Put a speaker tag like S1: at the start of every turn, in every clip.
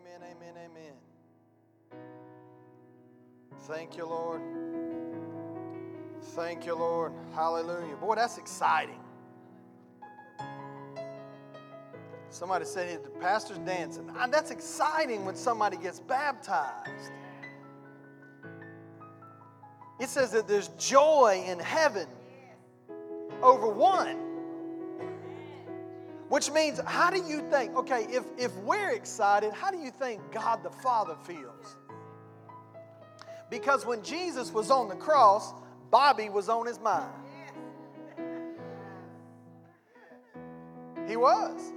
S1: Amen, amen, amen. Thank you, Lord. Thank you, Lord. Hallelujah. Boy, that's exciting. Somebody said the pastor's dancing. Ah, That's exciting when somebody gets baptized. It says that there's joy in heaven over one. Which means, how do you think, okay, if, if we're excited, how do you think God the Father feels? Because when Jesus was on the cross, Bobby was on his mind. He was.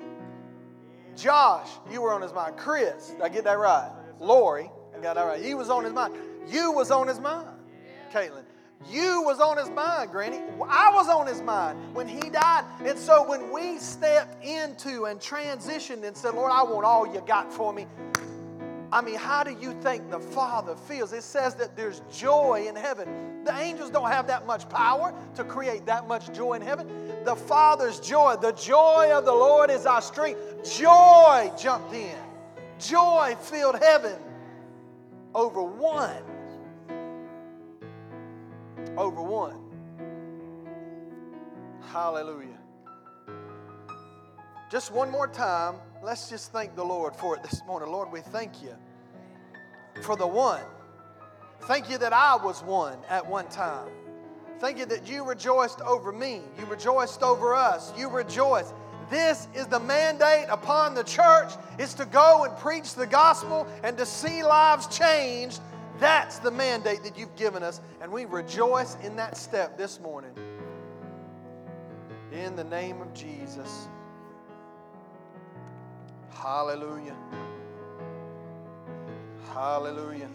S1: Josh, you were on his mind. Chris, I get that right? Lori, I got that right. He was on his mind. You was on his mind. Caitlin, you was on his mind, Granny. I was on his mind when he died. And so when we stepped into and transitioned and said, Lord, I want all you got for me. I mean, how do you think the Father feels? It says that there's joy in heaven. The angels don't have that much power to create that much joy in heaven. The Father's joy, the joy of the Lord is our strength. Joy jumped in. Joy filled heaven over one. Over one. Hallelujah. Just one more time, let's just thank the Lord for it this morning. Lord, we thank you for the one. Thank you that I was one at one time. Thank you that you rejoiced over me. You rejoiced over us. You rejoiced. This is the mandate upon the church is to go and preach the gospel and to see lives changed. That's the mandate that you've given us, and we rejoice in that step this morning. In the name of Jesus. Hallelujah. Hallelujah.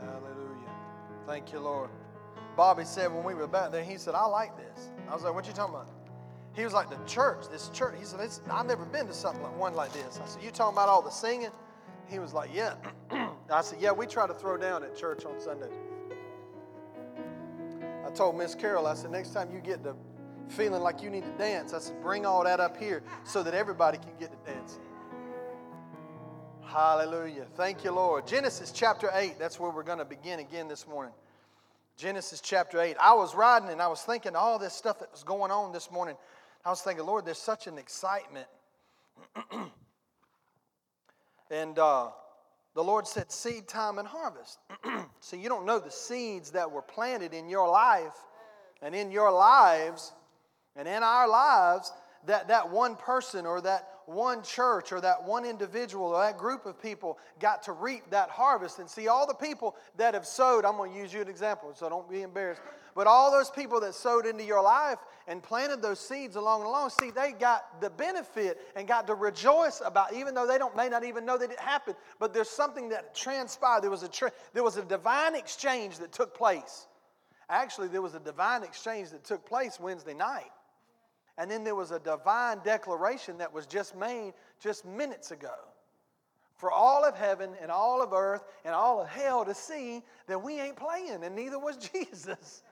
S1: Hallelujah. Thank you, Lord. Bobby said when we were back there, he said, I like this. I was like, what you talking about? He was like, the church, this church. He said, I've never been to something like one like this. I said, you talking about all the singing? He was like, yeah. I said, yeah, we try to throw down at church on Sundays. I told Miss Carol, I said, next time you get the feeling like you need to dance, I said, bring all that up here so that everybody can get to dancing. Hallelujah. Thank you, Lord. Genesis chapter 8, that's where we're going to begin again this morning. Genesis chapter 8. I was riding and I was thinking all this stuff that was going on this morning. I was thinking, Lord, there's such an excitement. And uh, the Lord said, seed time and harvest. so you don't know the seeds that were planted in your life and in your lives and in our lives that that one person or that one church or that one individual or that group of people got to reap that harvest. And see all the people that have sowed i'm going to use you an example so don't be embarrassed. But all those people that sowed into your life and planted those seeds along and along see they got the benefit and got to rejoice about even though they don't may not even know that it happened. But there's something that transpired. There was a tra- there was a divine exchange that took place. Actually there was a divine exchange that took place wednesday night and then there was a divine declaration that was just made just minutes ago for all of heaven and all of earth and all of hell to see that we ain't playing, and neither was Jesus.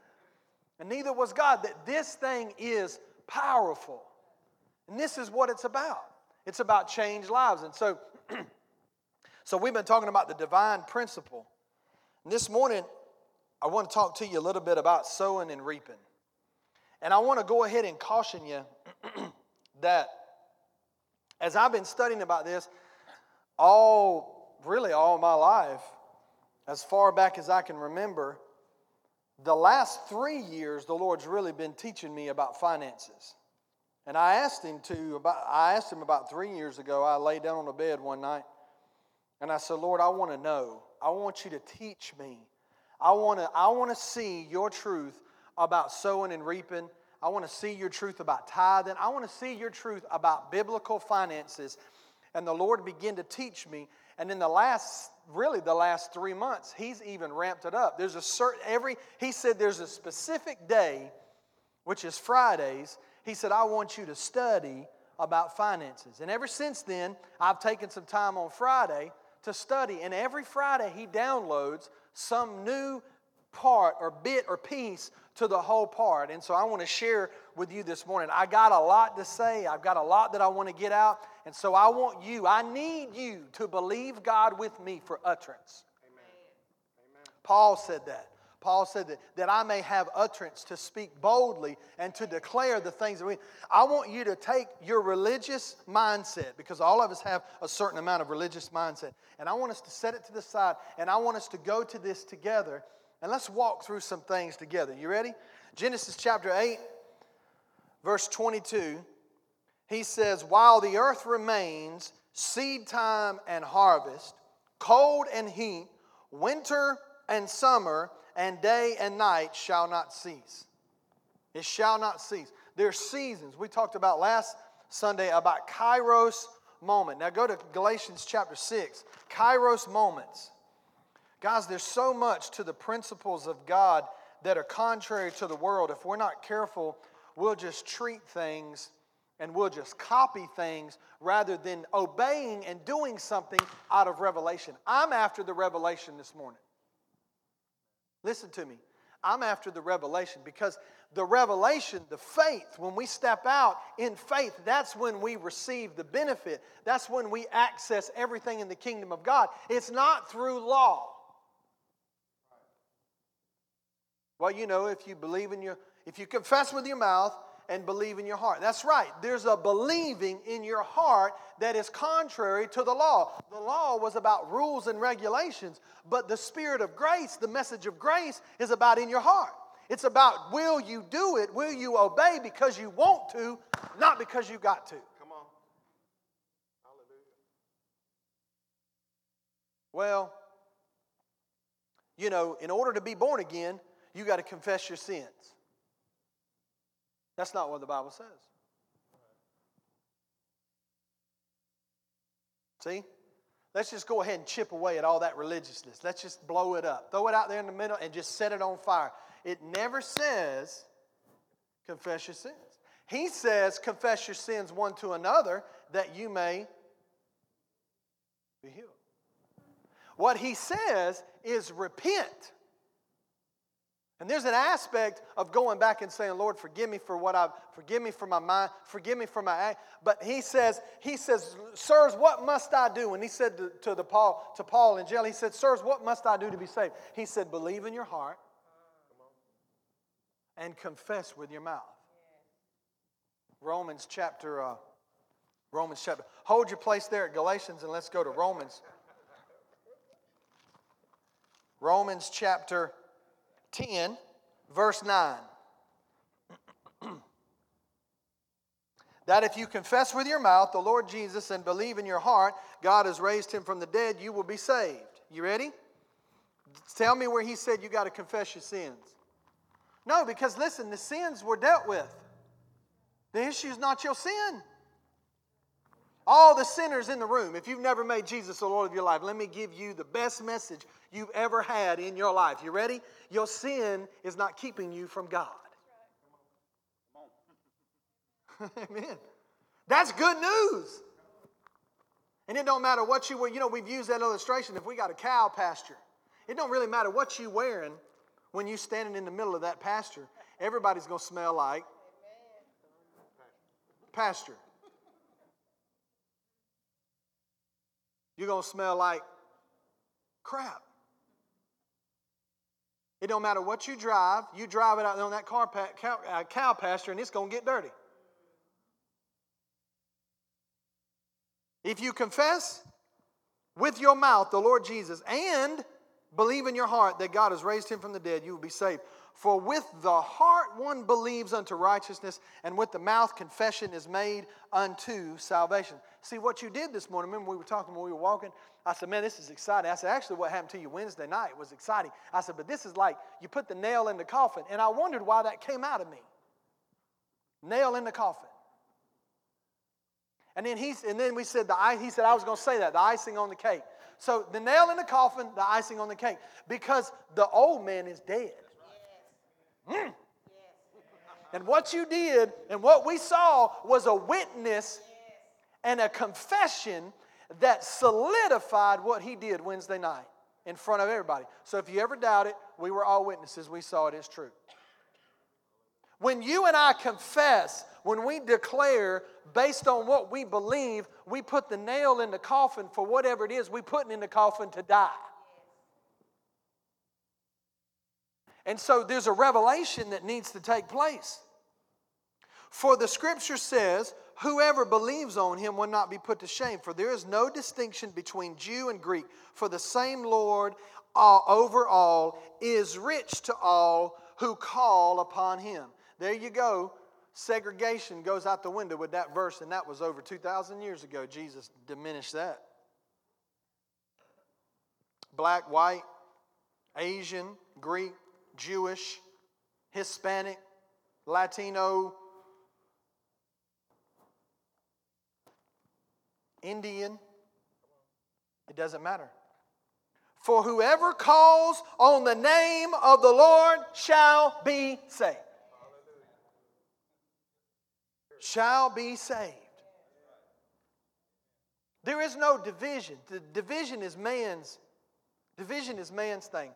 S1: And neither was God. That this thing is powerful. And this is what it's about. It's about changed lives. And so, so we've been talking about the divine principle. And this morning, I want to talk to you a little bit about sowing and reaping. And I want to go ahead and caution you that as I've been studying about this all, really all my life, as far back as I can remember, the last three years, the Lord's really been teaching me about finances. And I asked him to about I asked him about three years ago. I lay down on the bed one night and I said, Lord, I want to know. I want you to teach me. I want to I want to see your truth about sowing and reaping. I want to see your truth about tithing. I want to see your truth about biblical finances. And the Lord began to teach me. And in the last, really the last three months, He's even ramped it up. There's a certain, every, He said there's a specific day, which is Fridays. He said, I want you to study about finances. And ever since then, I've taken some time on Friday to study. And every Friday, He downloads some new part or bit or piece to the whole part. And so I want to share with you this morning. I got a lot to say, I've got a lot that I want to get out. And so I want you, I need you to believe God with me for utterance. Amen. Paul said that. Paul said that, that I may have utterance to speak boldly and to declare the things that we. I want you to take your religious mindset, because all of us have a certain amount of religious mindset, and I want us to set it to the side, and I want us to go to this together, and let's walk through some things together. You ready? Genesis chapter 8, verse 22. He says, While the earth remains, seed time and harvest, cold and heat, winter and summer, and day and night shall not cease. It shall not cease. There's seasons. We talked about last Sunday about kairos moment. Now go to Galatians chapter 6. Kairos moments. Guys, there's so much to the principles of God that are contrary to the world. If we're not careful, we'll just treat things and we'll just copy things rather than obeying and doing something out of revelation. I'm after the revelation this morning. Listen to me. I'm after the revelation because the revelation, the faith, when we step out in faith, that's when we receive the benefit. That's when we access everything in the kingdom of God. It's not through law. Well, you know, if you believe in your, if you confess with your mouth and believe in your heart. That's right. There's a believing in your heart that is contrary to the law. The law was about rules and regulations, but the spirit of grace, the message of grace, is about in your heart. It's about will you do it? Will you obey because you want to, not because you got to? Come on. Hallelujah. Well, you know, in order to be born again, you got to confess your sins. That's not what the Bible says. See? Let's just go ahead and chip away at all that religiousness. Let's just blow it up. Throw it out there in the middle and just set it on fire. It never says confess your sins. He says confess your sins one to another that you may be healed. What he says is repent. And there's an aspect of going back and saying, Lord, forgive me for what I've, forgive me for my mind, forgive me for my act. But he says, he says, Sirs, what must I do? And he said to, to, the Paul, to Paul in jail, he said, Sirs, what must I do to be saved? He said, Believe in your heart and confess with your mouth. Romans chapter, uh, Romans chapter. Hold your place there at Galatians and let's go to Romans. Romans chapter 10, verse 9. that if you confess with your mouth the Lord Jesus and believe in your heart God has raised him from the dead, you will be saved. You ready? Tell me where he said you got to confess your sins. No, because listen, the sins were dealt with. The issue is not your sin. All the sinners in the room, if you've never made Jesus the Lord of your life, let me give you the best message you've ever had in your life. You ready? Your sin is not keeping you from God. Amen. That's good news. And it don't matter what you wear. You know, we've used that illustration. If we got a cow pasture, it don't really matter what you wearing when you standing in the middle of that pasture. Everybody's to smell like pasture. You're going to smell like crap. It don't matter what you drive, you drive it out on that car pa- cow, uh, cow pasture and it's going to get dirty. If you confess with your mouth the Lord Jesus and believe in your heart that God has raised him from the dead, you will be saved. For with the heart one believes unto righteousness, and with the mouth confession is made unto salvation. See what you did this morning. Remember, we were talking when we were walking. I said, Man, this is exciting. I said, Actually, what happened to you Wednesday night was exciting. I said, But this is like you put the nail in the coffin. And I wondered why that came out of me. Nail in the coffin. And then, he, and then we said, the, he said, I was going to say that, the icing on the cake. So the nail in the coffin, the icing on the cake. Because the old man is dead. Mm. And what you did and what we saw was a witness and a confession that solidified what he did Wednesday night in front of everybody. So if you ever doubt it, we were all witnesses. We saw it as true. When you and I confess, when we declare based on what we believe, we put the nail in the coffin for whatever it is we putting in the coffin to die. And so there's a revelation that needs to take place. For the scripture says, Whoever believes on him will not be put to shame, for there is no distinction between Jew and Greek, for the same Lord over all is rich to all who call upon him. There you go. Segregation goes out the window with that verse, and that was over 2,000 years ago. Jesus diminished that. Black, white, Asian, Greek, Jewish, Hispanic, Latino, Indian, it doesn't matter. For whoever calls on the name of the Lord shall be saved. Shall be saved. There is no division. The division is man's division is man's thing.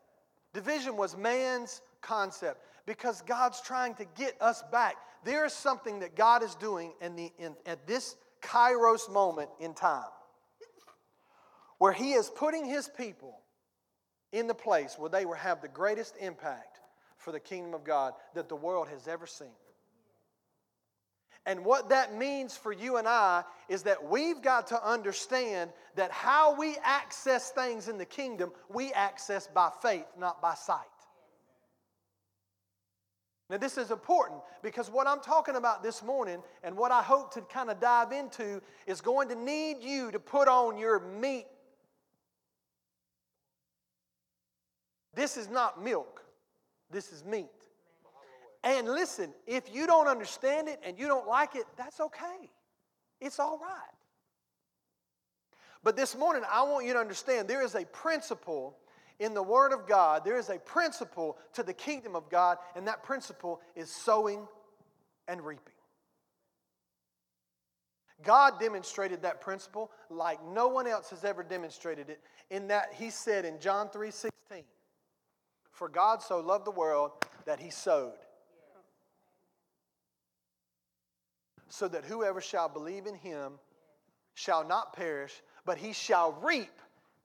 S1: Division was man's concept because God's trying to get us back. There is something that God is doing in the, in, at this kairos moment in time where He is putting His people in the place where they will have the greatest impact for the kingdom of God that the world has ever seen. And what that means for you and I is that we've got to understand that how we access things in the kingdom, we access by faith, not by sight. Now, this is important because what I'm talking about this morning and what I hope to kind of dive into is going to need you to put on your meat. This is not milk, this is meat. And listen, if you don't understand it and you don't like it, that's okay. It's all right. But this morning, I want you to understand there is a principle in the Word of God, there is a principle to the kingdom of God, and that principle is sowing and reaping. God demonstrated that principle like no one else has ever demonstrated it, in that He said in John 3 16, For God so loved the world that He sowed. So that whoever shall believe in Him shall not perish, but he shall reap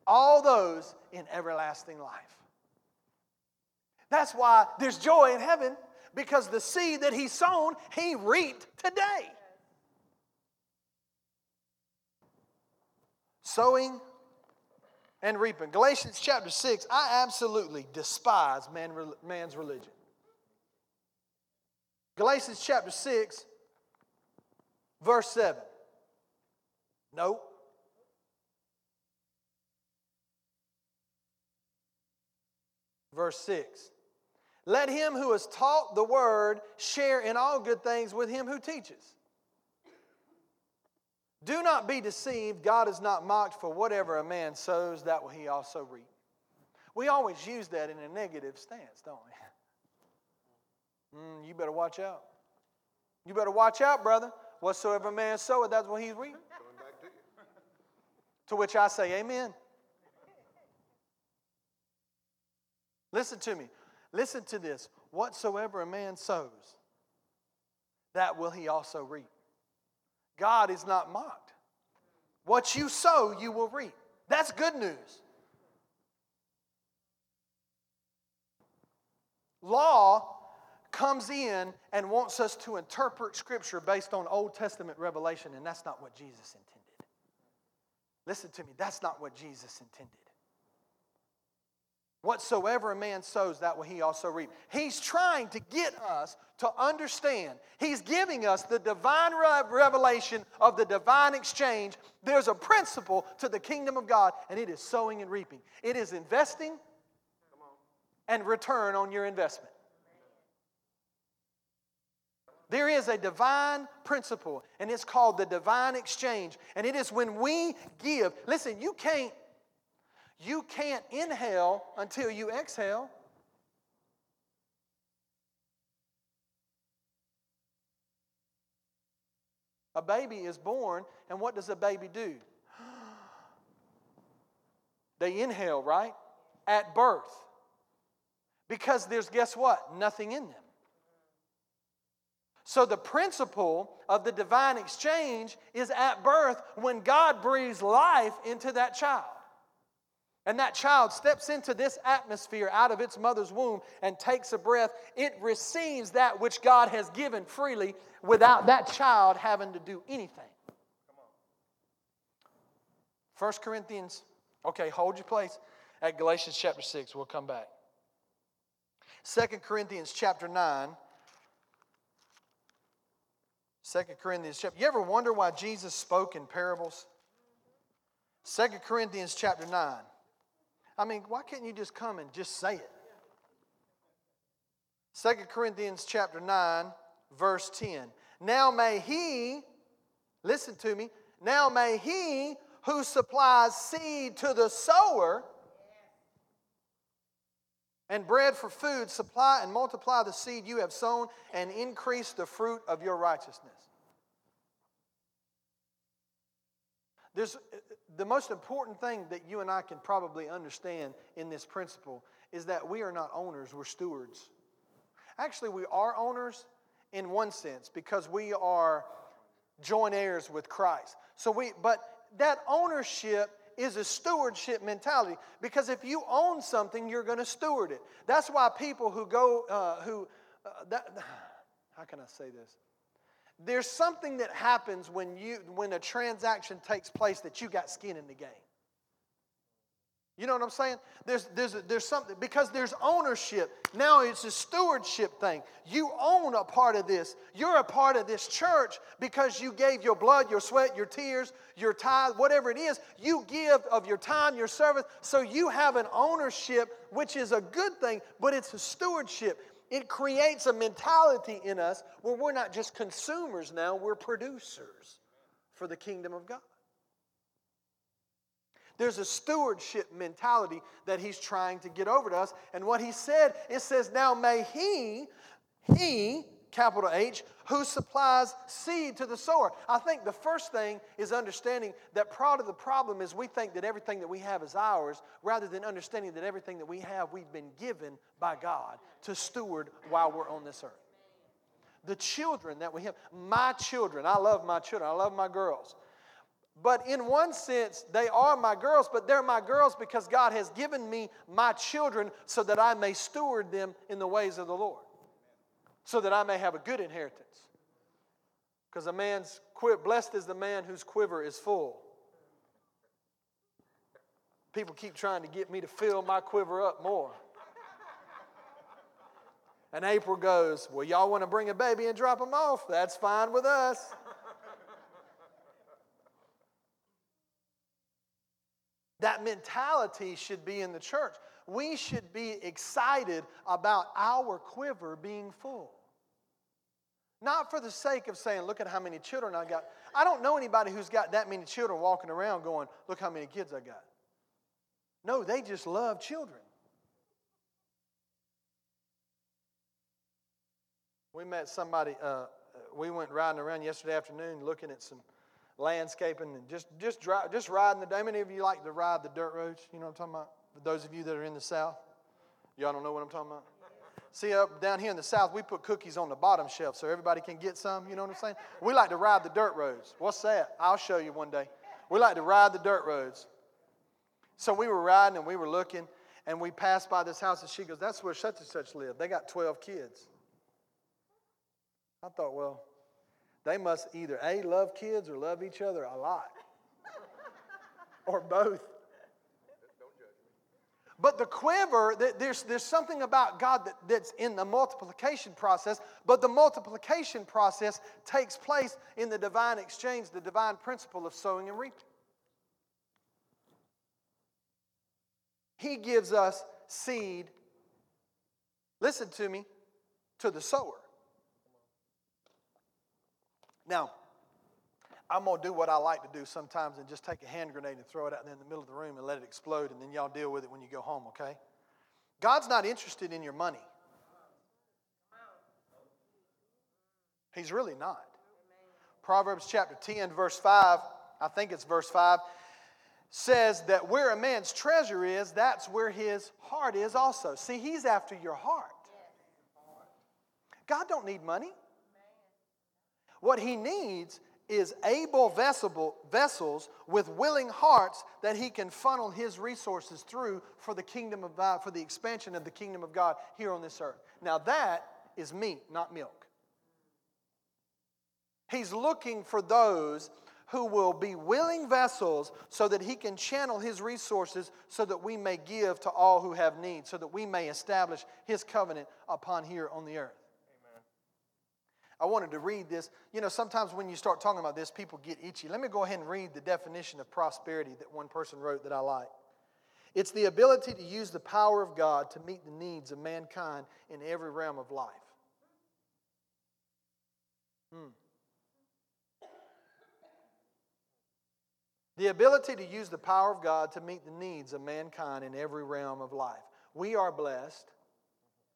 S1: all those in everlasting life. That's why there's joy in heaven because the seed that he sown, he reaped today. Sowing and reaping. Galatians chapter 6, I absolutely despise man, man's religion. Galatians chapter 6, verse 7. Nope. Verse 6 Let him who has taught the word share in all good things with him who teaches. Do not be deceived. God is not mocked, for whatever a man sows, that will he also reap. We always use that in a negative stance, don't we? Mm, you better watch out. You better watch out, brother. Whatsoever man soweth, that's what he's reaping. To, to which I say, Amen. Listen to me. Listen to this. Whatsoever a man sows, that will he also reap. God is not mocked. What you sow, you will reap. That's good news. Law comes in and wants us to interpret Scripture based on Old Testament revelation, and that's not what Jesus intended. Listen to me, that's not what Jesus intended. Whatsoever a man sows, that will he also reap. He's trying to get us to understand. He's giving us the divine revelation of the divine exchange. There's a principle to the kingdom of God, and it is sowing and reaping. It is investing and return on your investment. There is a divine principle, and it's called the divine exchange. And it is when we give. Listen, you can't you can't inhale until you exhale. A baby is born, and what does a baby do? They inhale, right? At birth. Because there's, guess what? Nothing in them. So, the principle of the divine exchange is at birth when God breathes life into that child. And that child steps into this atmosphere out of its mother's womb and takes a breath. It receives that which God has given freely without that child having to do anything. 1 Corinthians, okay, hold your place at Galatians chapter 6. We'll come back. 2 Corinthians chapter 9. 2 Corinthians chapter. You ever wonder why Jesus spoke in parables? 2 Corinthians chapter 9. I mean, why can't you just come and just say it? 2 Corinthians chapter 9, verse 10. Now may he, listen to me, now may he who supplies seed to the sower and bread for food, supply and multiply the seed you have sown and increase the fruit of your righteousness. There's, the most important thing that you and I can probably understand in this principle is that we are not owners, we're stewards. Actually, we are owners in one sense because we are joint heirs with Christ. So we, but that ownership is a stewardship mentality because if you own something, you're going to steward it. That's why people who go, uh, who, uh, that, how can I say this? There's something that happens when you when a transaction takes place that you got skin in the game. You know what I'm saying? There's, there's, there's something, because there's ownership. Now it's a stewardship thing. You own a part of this. You're a part of this church because you gave your blood, your sweat, your tears, your tithe, whatever it is. You give of your time, your service. So you have an ownership, which is a good thing, but it's a stewardship. It creates a mentality in us where we're not just consumers now, we're producers for the kingdom of God. There's a stewardship mentality that he's trying to get over to us. And what he said, it says, Now may he, he, capital H, who supplies seed to the sower. I think the first thing is understanding that part of the problem is we think that everything that we have is ours rather than understanding that everything that we have we've been given by God to steward while we're on this earth. The children that we have, my children, I love my children, I love my girls. But in one sense, they are my girls, but they're my girls because God has given me my children so that I may steward them in the ways of the Lord, so that I may have a good inheritance. Because a man's blessed is the man whose quiver is full. People keep trying to get me to fill my quiver up more. And April goes, Well, y'all want to bring a baby and drop him off? That's fine with us. That mentality should be in the church. We should be excited about our quiver being full. Not for the sake of saying, look at how many children I got. I don't know anybody who's got that many children walking around going, look how many kids I got. No, they just love children. We met somebody, uh, we went riding around yesterday afternoon looking at some landscaping and just just drive, just riding the. How many of you like to ride the dirt roads? You know what I'm talking about? For those of you that are in the South, y'all don't know what I'm talking about. See, up down here in the South, we put cookies on the bottom shelf so everybody can get some. You know what I'm saying? We like to ride the dirt roads. What's that? I'll show you one day. We like to ride the dirt roads. So we were riding and we were looking, and we passed by this house, and she goes, "That's where such and such live. They got 12 kids." I thought, well, they must either A, love kids or love each other a lot, or both. But the quiver, there's, there's something about God that, that's in the multiplication process, but the multiplication process takes place in the divine exchange, the divine principle of sowing and reaping. He gives us seed, listen to me, to the sower. Now, I'm going to do what I like to do sometimes and just take a hand grenade and throw it out there in the middle of the room and let it explode, and then y'all deal with it when you go home, okay? God's not interested in your money. He's really not. Proverbs chapter 10, verse 5, I think it's verse 5, says that where a man's treasure is, that's where his heart is also. See, he's after your heart. God don't need money. What he needs is able vessel, vessels with willing hearts that he can funnel his resources through for the kingdom of God, for the expansion of the kingdom of God here on this earth. Now that is meat, not milk. He's looking for those who will be willing vessels so that he can channel his resources so that we may give to all who have need, so that we may establish his covenant upon here on the earth. I wanted to read this. You know, sometimes when you start talking about this, people get itchy. Let me go ahead and read the definition of prosperity that one person wrote that I like. It's the ability to use the power of God to meet the needs of mankind in every realm of life. Hmm. The ability to use the power of God to meet the needs of mankind in every realm of life. We are blessed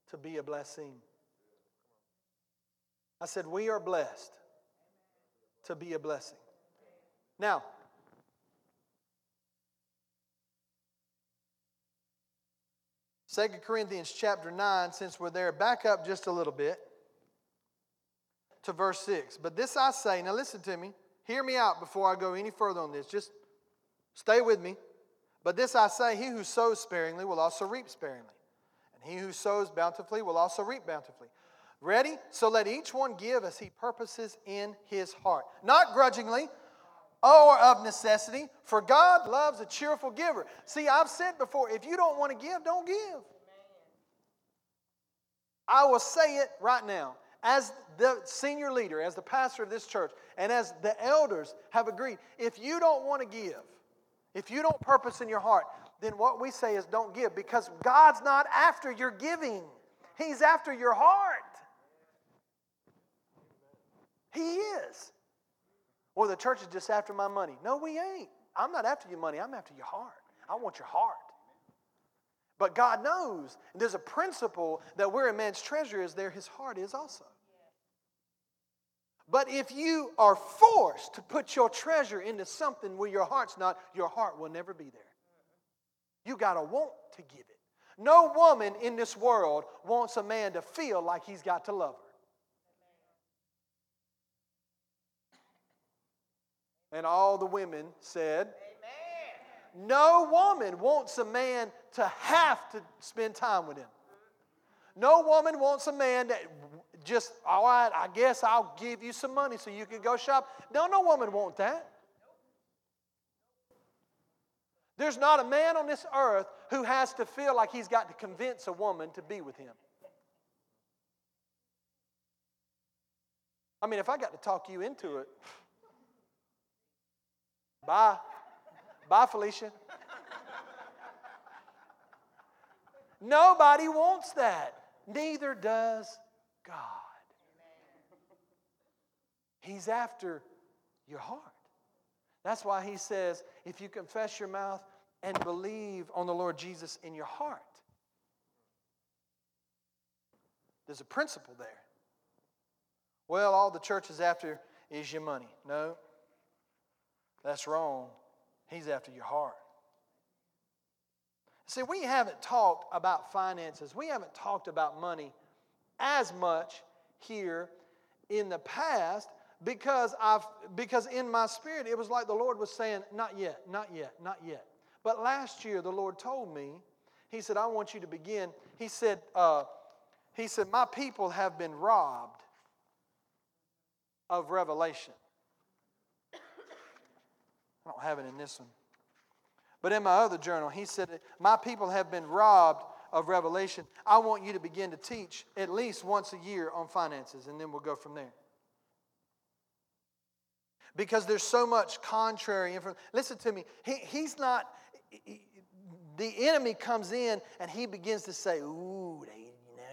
S1: to be a blessing. I said, We are blessed to be a blessing. Now, Second Corinthians chapter 9, since we're there, back up just a little bit to verse 6. But this I say, now listen to me, hear me out before I go any further on this. Just stay with me. But this I say, he who sows sparingly will also reap sparingly. And he who sows bountifully will also reap bountifully. Ready? So let each one give as he purposes in his heart, not grudgingly or of necessity, for God loves a cheerful giver. See, I've said before if you don't want to give, don't give. I will say it right now. As the senior leader, as the pastor of this church, and as the elders have agreed, if you don't want to give, if you don't purpose in your heart, then what we say is don't give because God's not after your giving, He's after your heart. He is. Or the church is just after my money. No, we ain't. I'm not after your money, I'm after your heart. I want your heart. But God knows. And there's a principle that where a man's treasure is, there his heart is also. But if you are forced to put your treasure into something where your heart's not, your heart will never be there. You got to want to give it. No woman in this world wants a man to feel like he's got to love her. And all the women said, Amen. No woman wants a man to have to spend time with him. No woman wants a man that just, oh, all right, I guess I'll give you some money so you can go shop. No, no woman wants that. There's not a man on this earth who has to feel like he's got to convince a woman to be with him. I mean, if I got to talk you into it, Bye. Bye, Felicia. Nobody wants that. Neither does God. He's after your heart. That's why he says, if you confess your mouth and believe on the Lord Jesus in your heart, there's a principle there. Well, all the church is after is your money. No, that's wrong. He's after your heart. See, we haven't talked about finances, we haven't talked about money as much here in the past because I've because in my spirit it was like the Lord was saying, not yet, not yet, not yet. But last year the Lord told me, He said, I want you to begin. He said, uh, He said, My people have been robbed of revelation. I don't have it in this one. But in my other journal, he said, My people have been robbed of revelation. I want you to begin to teach at least once a year on finances, and then we'll go from there. Because there's so much contrary information. Listen to me. He, he's not, he, the enemy comes in and he begins to say, Ooh, they,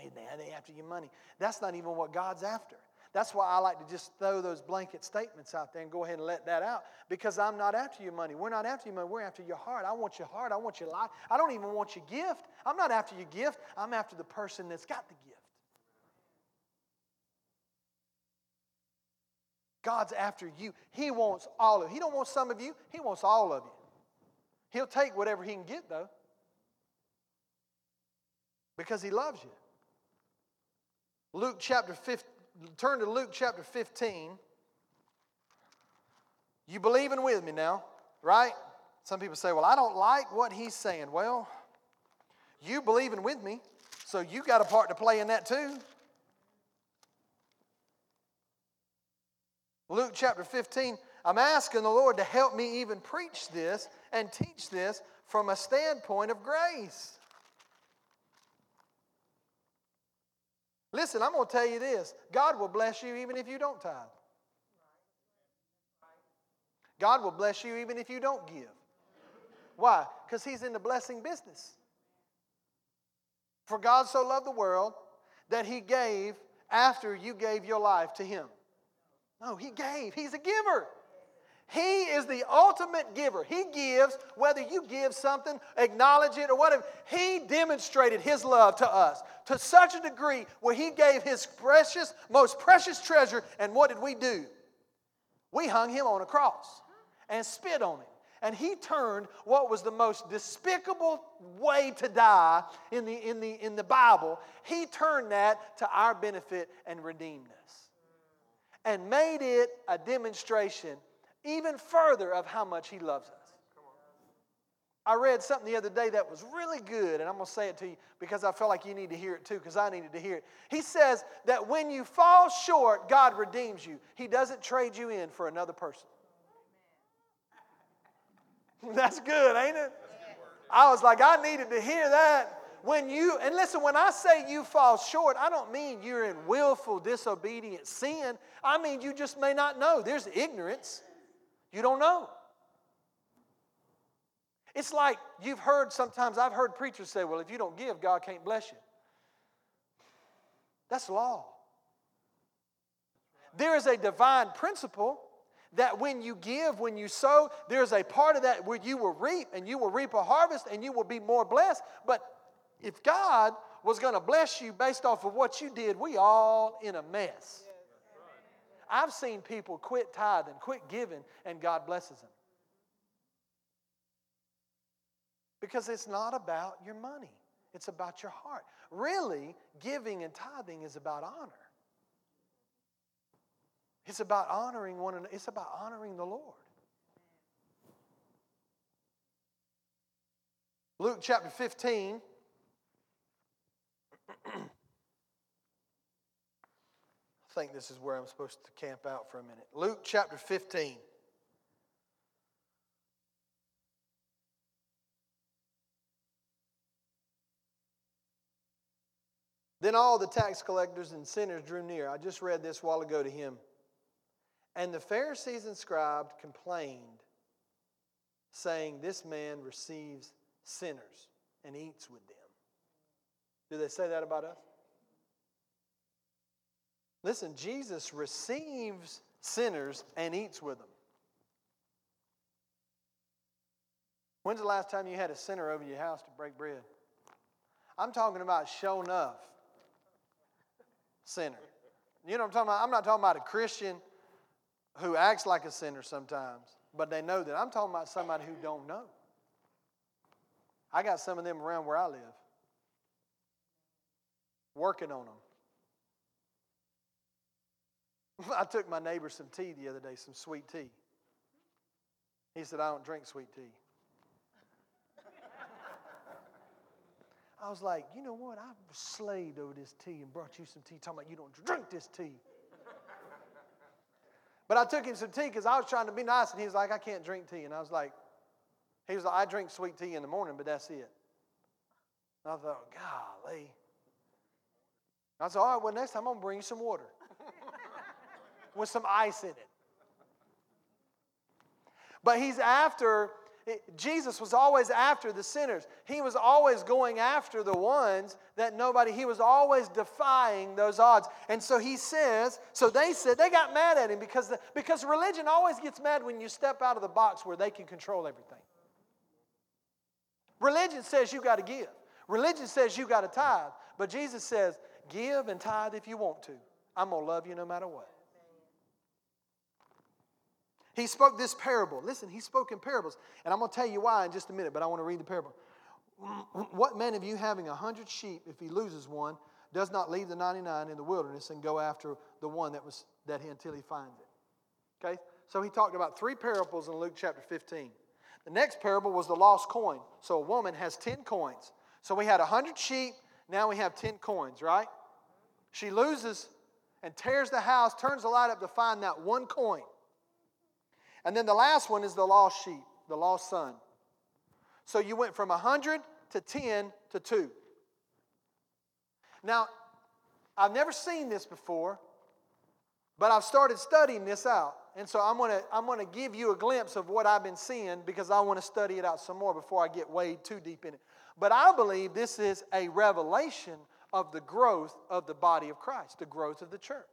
S1: you know, they after your money. That's not even what God's after. That's why I like to just throw those blanket statements out there and go ahead and let that out because I'm not after your money. We're not after your money. We're after your heart. I want your heart. I want your life. I don't even want your gift. I'm not after your gift. I'm after the person that's got the gift. God's after you. He wants all of you. He don't want some of you. He wants all of you. He'll take whatever he can get though. Because he loves you. Luke chapter 15 turn to Luke chapter 15. You believing with me now, right? Some people say, well, I don't like what he's saying. Well, you believing with me, so you got a part to play in that too. Luke chapter 15, I'm asking the Lord to help me even preach this and teach this from a standpoint of grace. Listen, I'm going to tell you this God will bless you even if you don't tithe. God will bless you even if you don't give. Why? Because He's in the blessing business. For God so loved the world that He gave after you gave your life to Him. No, He gave. He's a giver. He is the ultimate giver. He gives, whether you give something, acknowledge it, or whatever. He demonstrated His love to us to such a degree where He gave His precious, most precious treasure. And what did we do? We hung Him on a cross and spit on Him. And He turned what was the most despicable way to die in the, in the, in the Bible, He turned that to our benefit and redeemed us. And made it a demonstration even further of how much He loves us. I read something the other day that was really good, and I'm going to say it to you because I felt like you need to hear it too, because I needed to hear it. He says that when you fall short, God redeems you. He doesn't trade you in for another person. That's good, ain't it? I was like, I needed to hear that. When you, and listen, when I say you fall short, I don't mean you're in willful disobedient sin. I mean you just may not know. There's ignorance. You don't know. It's like you've heard sometimes, I've heard preachers say, well, if you don't give, God can't bless you. That's law. There is a divine principle that when you give, when you sow, there's a part of that where you will reap and you will reap a harvest and you will be more blessed. But if God was going to bless you based off of what you did, we all in a mess. I've seen people quit tithing, quit giving, and God blesses them. Because it's not about your money, it's about your heart. Really, giving and tithing is about honor. It's about honoring one another, it's about honoring the Lord. Luke chapter 15. I think this is where I'm supposed to camp out for a minute. Luke chapter 15. Then all the tax collectors and sinners drew near. I just read this while ago to him. And the Pharisees and scribes complained, saying, This man receives sinners and eats with them. Do they say that about us? Listen, Jesus receives sinners and eats with them. When's the last time you had a sinner over your house to break bread? I'm talking about show enough sinner. You know what I'm talking about? I'm not talking about a Christian who acts like a sinner sometimes, but they know that. I'm talking about somebody who don't know. I got some of them around where I live. Working on them. I took my neighbor some tea the other day, some sweet tea. He said, I don't drink sweet tea. I was like, you know what? I slaved over this tea and brought you some tea, talking about you don't drink this tea. but I took him some tea because I was trying to be nice, and he was like, I can't drink tea. And I was like, he was like, I drink sweet tea in the morning, but that's it. And I thought, golly. I said, all right, well, next time I'm going to bring you some water with some ice in it. But he's after, Jesus was always after the sinners. He was always going after the ones that nobody, he was always defying those odds. And so he says, so they said, they got mad at him because, the, because religion always gets mad when you step out of the box where they can control everything. Religion says you got to give. Religion says you got to tithe. But Jesus says, give and tithe if you want to. I'm going to love you no matter what. He spoke this parable. Listen, he spoke in parables. And I'm going to tell you why in just a minute, but I want to read the parable. What man of you having a hundred sheep, if he loses one, does not leave the 99 in the wilderness and go after the one that was that he until he finds it? Okay? So he talked about three parables in Luke chapter 15. The next parable was the lost coin. So a woman has 10 coins. So we had 100 sheep, now we have 10 coins, right? She loses and tears the house, turns the light up to find that one coin. And then the last one is the lost sheep, the lost son. So you went from 100 to 10 to 2. Now, I've never seen this before, but I've started studying this out. And so I'm going to I'm going to give you a glimpse of what I've been seeing because I want to study it out some more before I get way too deep in it. But I believe this is a revelation of the growth of the body of Christ, the growth of the church.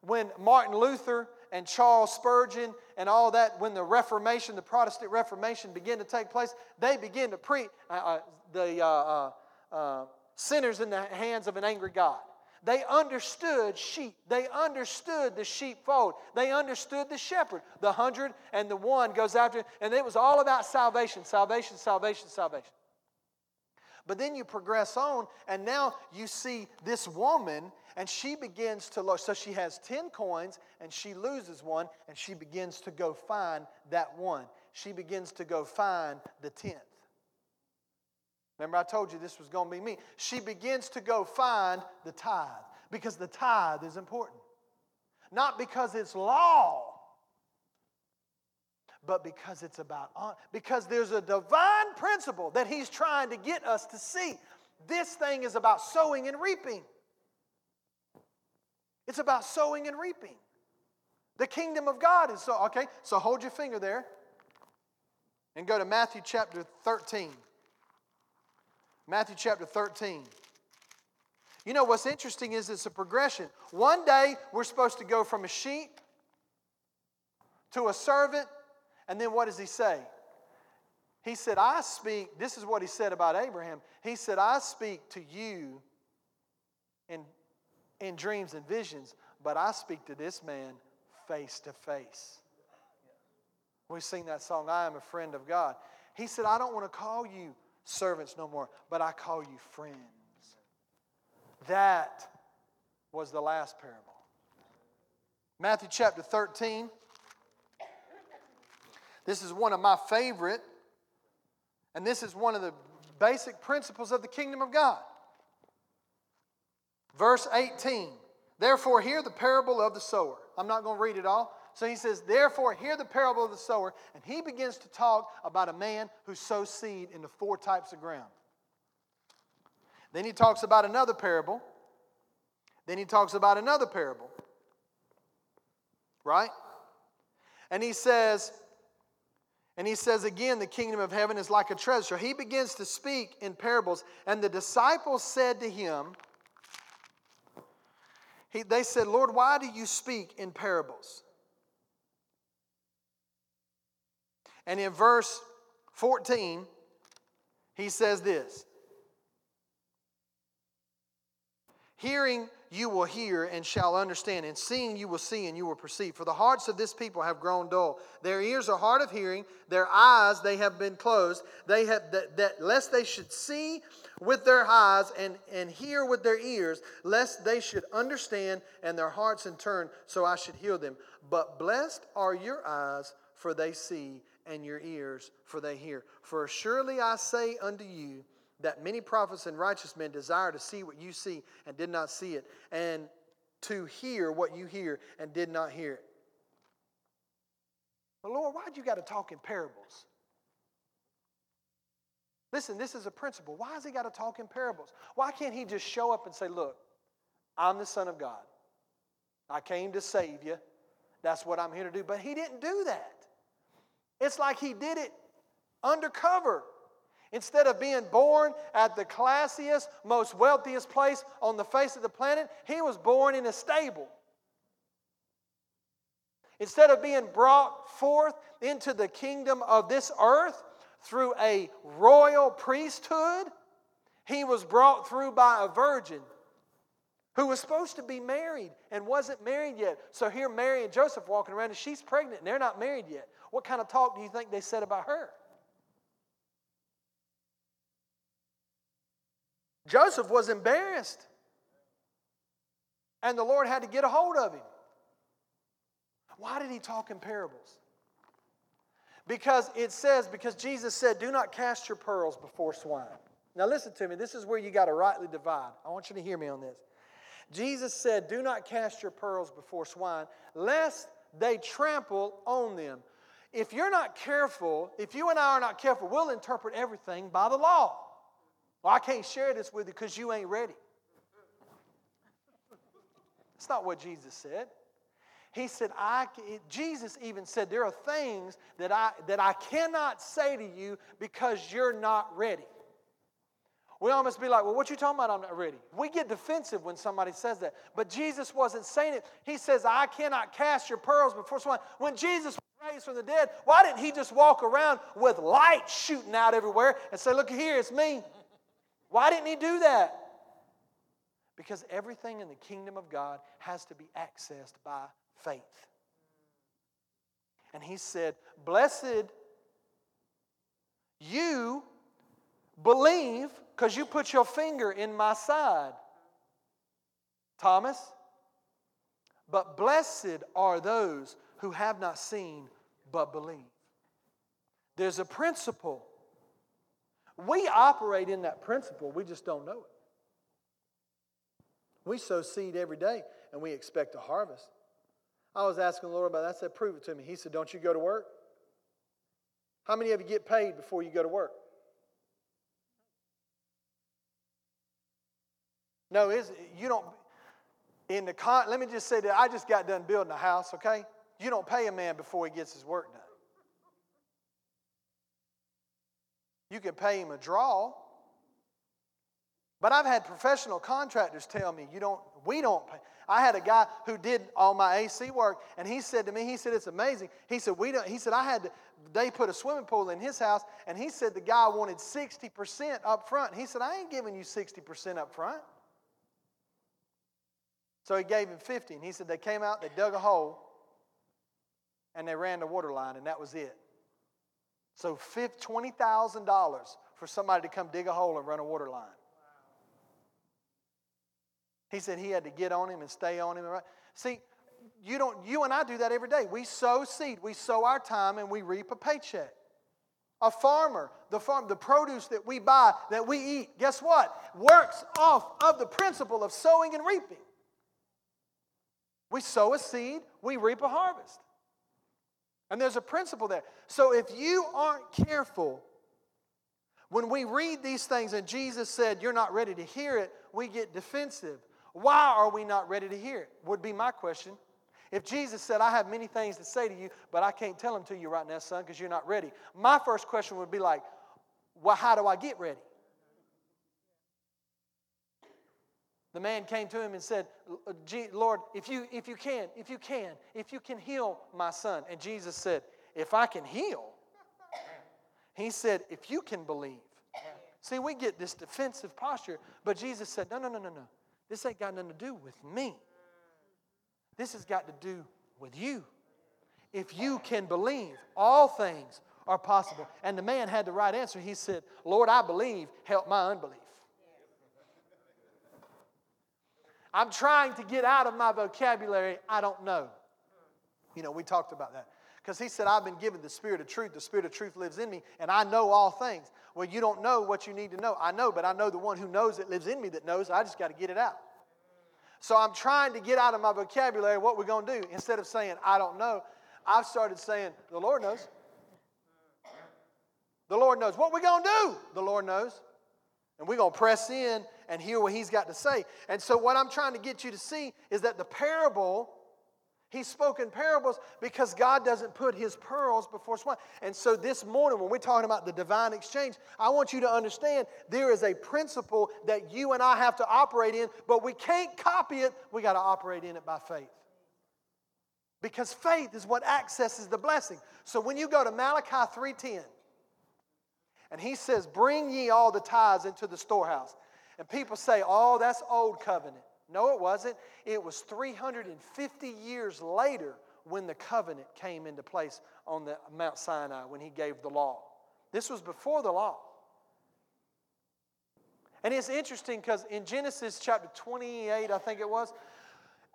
S1: When Martin Luther and Charles Spurgeon and all that, when the Reformation, the Protestant Reformation began to take place, they began to preach uh, uh, the uh, uh, uh, sinners in the hands of an angry God. They understood sheep. They understood the sheepfold. They understood the shepherd. The hundred and the one goes after, and it was all about salvation, salvation, salvation, salvation. But then you progress on, and now you see this woman, and she begins to lose. So she has 10 coins, and she loses one, and she begins to go find that one. She begins to go find the 10th. Remember, I told you this was going to be me. She begins to go find the tithe because the tithe is important. Not because it's law, but because it's about honor. Because there's a divine principle that He's trying to get us to see. This thing is about sowing and reaping. It's about sowing and reaping. The kingdom of God is so, okay, so hold your finger there and go to Matthew chapter 13. Matthew chapter 13. You know what's interesting is it's a progression. One day we're supposed to go from a sheep to a servant, and then what does he say? He said, I speak, this is what he said about Abraham. He said, I speak to you in, in dreams and visions, but I speak to this man face to face. We sing that song, I am a friend of God. He said, I don't want to call you servants no more, but I call you friends. That was the last parable. Matthew chapter 13. This is one of my favorite, and this is one of the basic principles of the kingdom of God. Verse 18. Therefore, hear the parable of the sower. I'm not going to read it all. So he says, Therefore, hear the parable of the sower. And he begins to talk about a man who sows seed into four types of ground. Then he talks about another parable. Then he talks about another parable. Right? And he says, and he says again, the kingdom of heaven is like a treasure. He begins to speak in parables. And the disciples said to him, he, they said, Lord, why do you speak in parables? And in verse 14, he says this Hearing you will hear and shall understand, and seeing you will see and you will perceive. For the hearts of this people have grown dull. Their ears are hard of hearing, their eyes they have been closed. They have that, that lest they should see with their eyes and, and hear with their ears, lest they should understand and their hearts in turn, so I should heal them. But blessed are your eyes, for they see, and your ears, for they hear. For surely I say unto you that many prophets and righteous men desire to see what you see and did not see it, and to hear what you hear and did not hear it. But Lord, why'd you got to talk in parables? Listen, this is a principle. Why has he got to talk in parables? Why can't he just show up and say, Look, I'm the Son of God. I came to save you. That's what I'm here to do. But he didn't do that. It's like he did it undercover. Instead of being born at the classiest, most wealthiest place on the face of the planet, he was born in a stable. Instead of being brought forth into the kingdom of this earth through a royal priesthood, he was brought through by a virgin who was supposed to be married and wasn't married yet. So here Mary and Joseph walking around and she's pregnant and they're not married yet. What kind of talk do you think they said about her? Joseph was embarrassed. And the Lord had to get a hold of him. Why did he talk in parables? Because it says, because Jesus said, Do not cast your pearls before swine. Now, listen to me. This is where you got to rightly divide. I want you to hear me on this. Jesus said, Do not cast your pearls before swine, lest they trample on them. If you're not careful, if you and I are not careful, we'll interpret everything by the law. Well, I can't share this with you because you ain't ready. That's not what Jesus said. He said, I, Jesus even said, there are things that I, that I cannot say to you because you're not ready. We almost be like, well, what you talking about? I'm not ready. We get defensive when somebody says that. But Jesus wasn't saying it. He says, I cannot cast your pearls before someone. When Jesus was raised from the dead, why didn't he just walk around with light shooting out everywhere and say, look here, it's me? Why didn't he do that? Because everything in the kingdom of God has to be accessed by faith. And he said, Blessed you believe because you put your finger in my side, Thomas. But blessed are those who have not seen but believe. There's a principle. We operate in that principle, we just don't know it. We sow seed every day and we expect a harvest. I was asking the Lord about that. I said, Prove it to me. He said, Don't you go to work? How many of you get paid before you go to work? No, is you don't in the con let me just say that I just got done building a house, okay? You don't pay a man before he gets his work done. You can pay him a draw. But I've had professional contractors tell me, you don't, we don't pay. I had a guy who did all my AC work, and he said to me, he said, it's amazing. He said, we don't, he said, I had to, they put a swimming pool in his house, and he said the guy wanted 60% up front. He said, I ain't giving you 60% up front. So he gave him 50, and he said they came out, they dug a hole, and they ran the water line, and that was it. So $20,000 for somebody to come dig a hole and run a water line. He said he had to get on him and stay on him. See, you don't. You and I do that every day. We sow seed. We sow our time and we reap a paycheck. A farmer, the farm, the produce that we buy, that we eat, guess what? Works off of the principle of sowing and reaping. We sow a seed, we reap a harvest. And there's a principle there. So if you aren't careful, when we read these things and Jesus said, You're not ready to hear it, we get defensive. Why are we not ready to hear it? Would be my question. If Jesus said, I have many things to say to you, but I can't tell them to you right now, son, because you're not ready, my first question would be like, Well, how do I get ready? The man came to him and said, Lord, if you, if you can, if you can, if you can heal my son. And Jesus said, If I can heal, he said, If you can believe. See, we get this defensive posture, but Jesus said, No, no, no, no, no. This ain't got nothing to do with me. This has got to do with you. If you can believe, all things are possible. And the man had the right answer. He said, Lord, I believe, help my unbelief. I'm trying to get out of my vocabulary, I don't know. You know, we talked about that. Because he said, I've been given the spirit of truth. The spirit of truth lives in me, and I know all things. Well, you don't know what you need to know. I know, but I know the one who knows that lives in me that knows. I just got to get it out. So I'm trying to get out of my vocabulary what we're going to do. Instead of saying, I don't know, I've started saying, the Lord knows. The Lord knows. What we're going to do? The Lord knows. And we're going to press in and hear what he's got to say. And so, what I'm trying to get you to see is that the parable he spoke in parables because God doesn't put his pearls before swine. And so this morning, when we're talking about the divine exchange, I want you to understand there is a principle that you and I have to operate in, but we can't copy it. We got to operate in it by faith. Because faith is what accesses the blessing. So when you go to Malachi 3:10, and he says, Bring ye all the tithes into the storehouse. And people say, Oh, that's old covenant. No, it wasn't. It was 350 years later when the covenant came into place on the Mount Sinai when he gave the law. This was before the law. And it's interesting because in Genesis chapter 28, I think it was,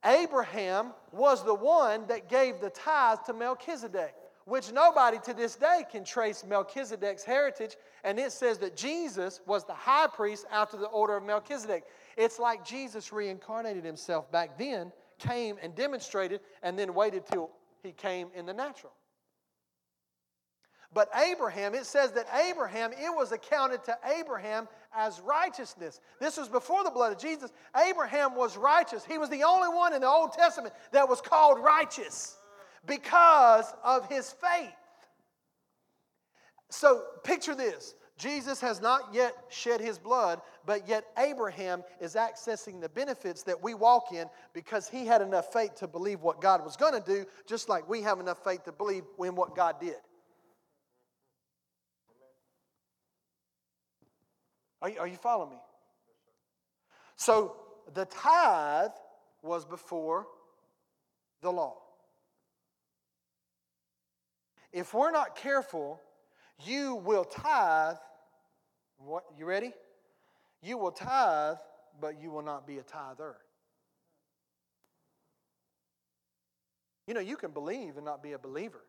S1: Abraham was the one that gave the tithe to Melchizedek, which nobody to this day can trace Melchizedek's heritage. And it says that Jesus was the high priest after the order of Melchizedek. It's like Jesus reincarnated himself back then, came and demonstrated, and then waited till he came in the natural. But Abraham, it says that Abraham, it was accounted to Abraham as righteousness. This was before the blood of Jesus. Abraham was righteous. He was the only one in the Old Testament that was called righteous because of his faith. So picture this Jesus has not yet shed his blood, but yet Abraham is accessing the benefits that we walk in because he had enough faith to believe what God was going to do, just like we have enough faith to believe in what God did. Are you, are you following me? So the tithe was before the law. If we're not careful, you will tithe. What you ready? You will tithe, but you will not be a tither. You know, you can believe and not be a believer.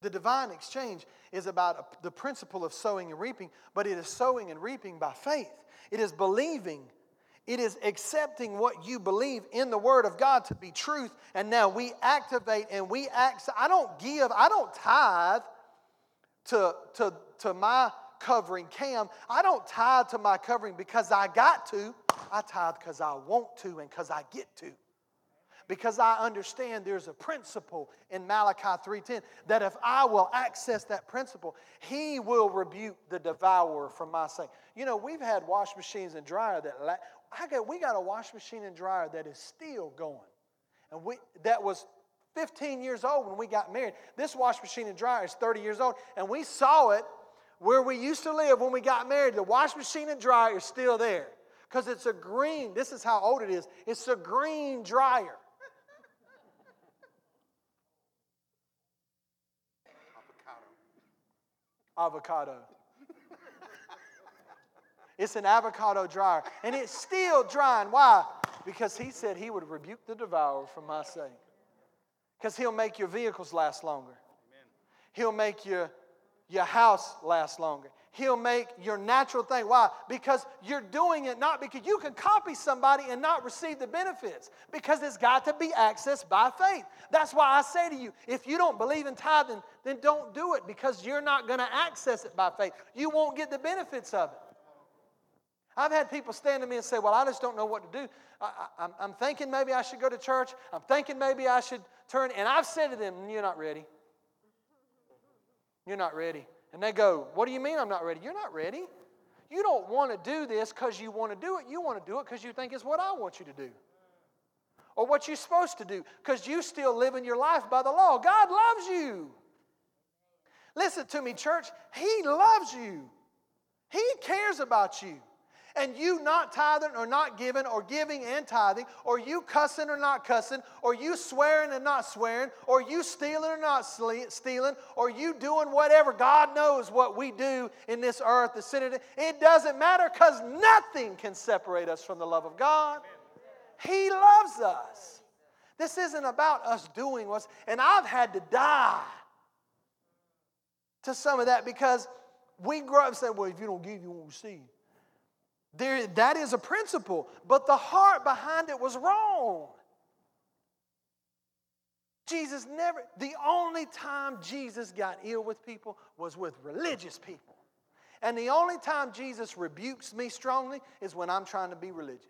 S1: The divine exchange is about the principle of sowing and reaping, but it is sowing and reaping by faith. It is believing. It is accepting what you believe in the Word of God to be truth, and now we activate and we act. I don't give, I don't tithe to, to, to my covering Cam. I don't tithe to my covering because I got to. I tithe because I want to and because I get to because I understand there's a principle in Malachi 3:10 that if I will access that principle, he will rebuke the devourer from my sake. You know, we've had wash machines and dryer that la- I got we got a wash machine and dryer that is still going. And we that was 15 years old when we got married. This wash machine and dryer is 30 years old and we saw it where we used to live when we got married. The wash machine and dryer is still there because it's a green. This is how old it is. It's a green dryer. Avocado. Avocado. It's an avocado dryer. And it's still drying. Why? Because he said he would rebuke the devourer for my sake. Because he'll make your vehicles last longer. He'll make your, your house last longer. He'll make your natural thing. Why? Because you're doing it not because you can copy somebody and not receive the benefits, because it's got to be accessed by faith. That's why I say to you if you don't believe in tithing, then don't do it because you're not going to access it by faith. You won't get the benefits of it. I've had people stand to me and say, Well, I just don't know what to do. I, am thinking maybe I should go to church. I'm thinking maybe I should turn. And I've said to them, You're not ready. You're not ready. And they go, What do you mean I'm not ready? You're not ready. You don't want to do this because you want to do it. You want to do it because you think it's what I want you to do. Or what you're supposed to do because you still living your life by the law. God loves you. Listen to me, church. He loves you, He cares about you and you not tithing or not giving or giving and tithing, or you cussing or not cussing, or you swearing and not swearing, or you stealing or not stealing, or you doing whatever, God knows what we do in this earth, the sin. It doesn't matter because nothing can separate us from the love of God. He loves us. This isn't about us doing what's, and I've had to die to some of that because we grow up saying, well, if you don't give, you won't receive. There, that is a principle, but the heart behind it was wrong. Jesus never, the only time Jesus got ill with people was with religious people. And the only time Jesus rebukes me strongly is when I'm trying to be religious.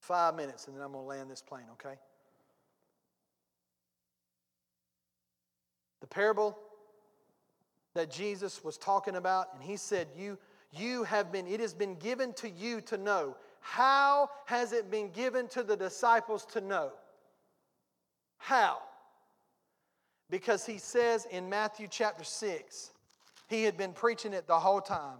S1: Five minutes and then I'm going to land this plane, okay? The parable that Jesus was talking about, and he said, You, you have been, it has been given to you to know. How has it been given to the disciples to know? How? Because he says in Matthew chapter 6, he had been preaching it the whole time.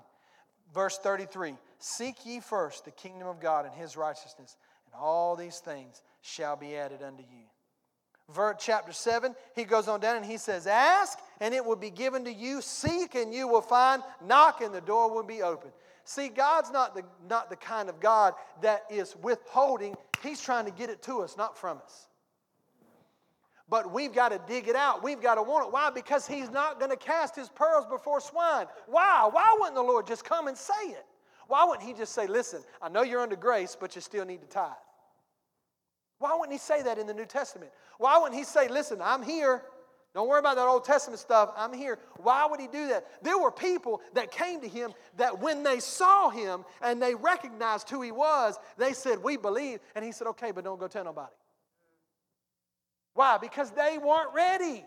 S1: Verse 33 Seek ye first the kingdom of God and his righteousness, and all these things shall be added unto you. Verse chapter 7, he goes on down and he says, Ask and it will be given to you, seek and you will find, knock and the door will be open. See, God's not the, not the kind of God that is withholding, He's trying to get it to us, not from us. But we've got to dig it out. We've got to want it. Why? Because He's not going to cast His pearls before swine. Why? Why wouldn't the Lord just come and say it? Why wouldn't He just say, Listen, I know you're under grace, but you still need to tithe? Why wouldn't he say that in the New Testament? Why wouldn't he say, listen, I'm here. Don't worry about that Old Testament stuff. I'm here. Why would he do that? There were people that came to him that when they saw him and they recognized who he was, they said, We believe. And he said, Okay, but don't go tell nobody. Why? Because they weren't ready.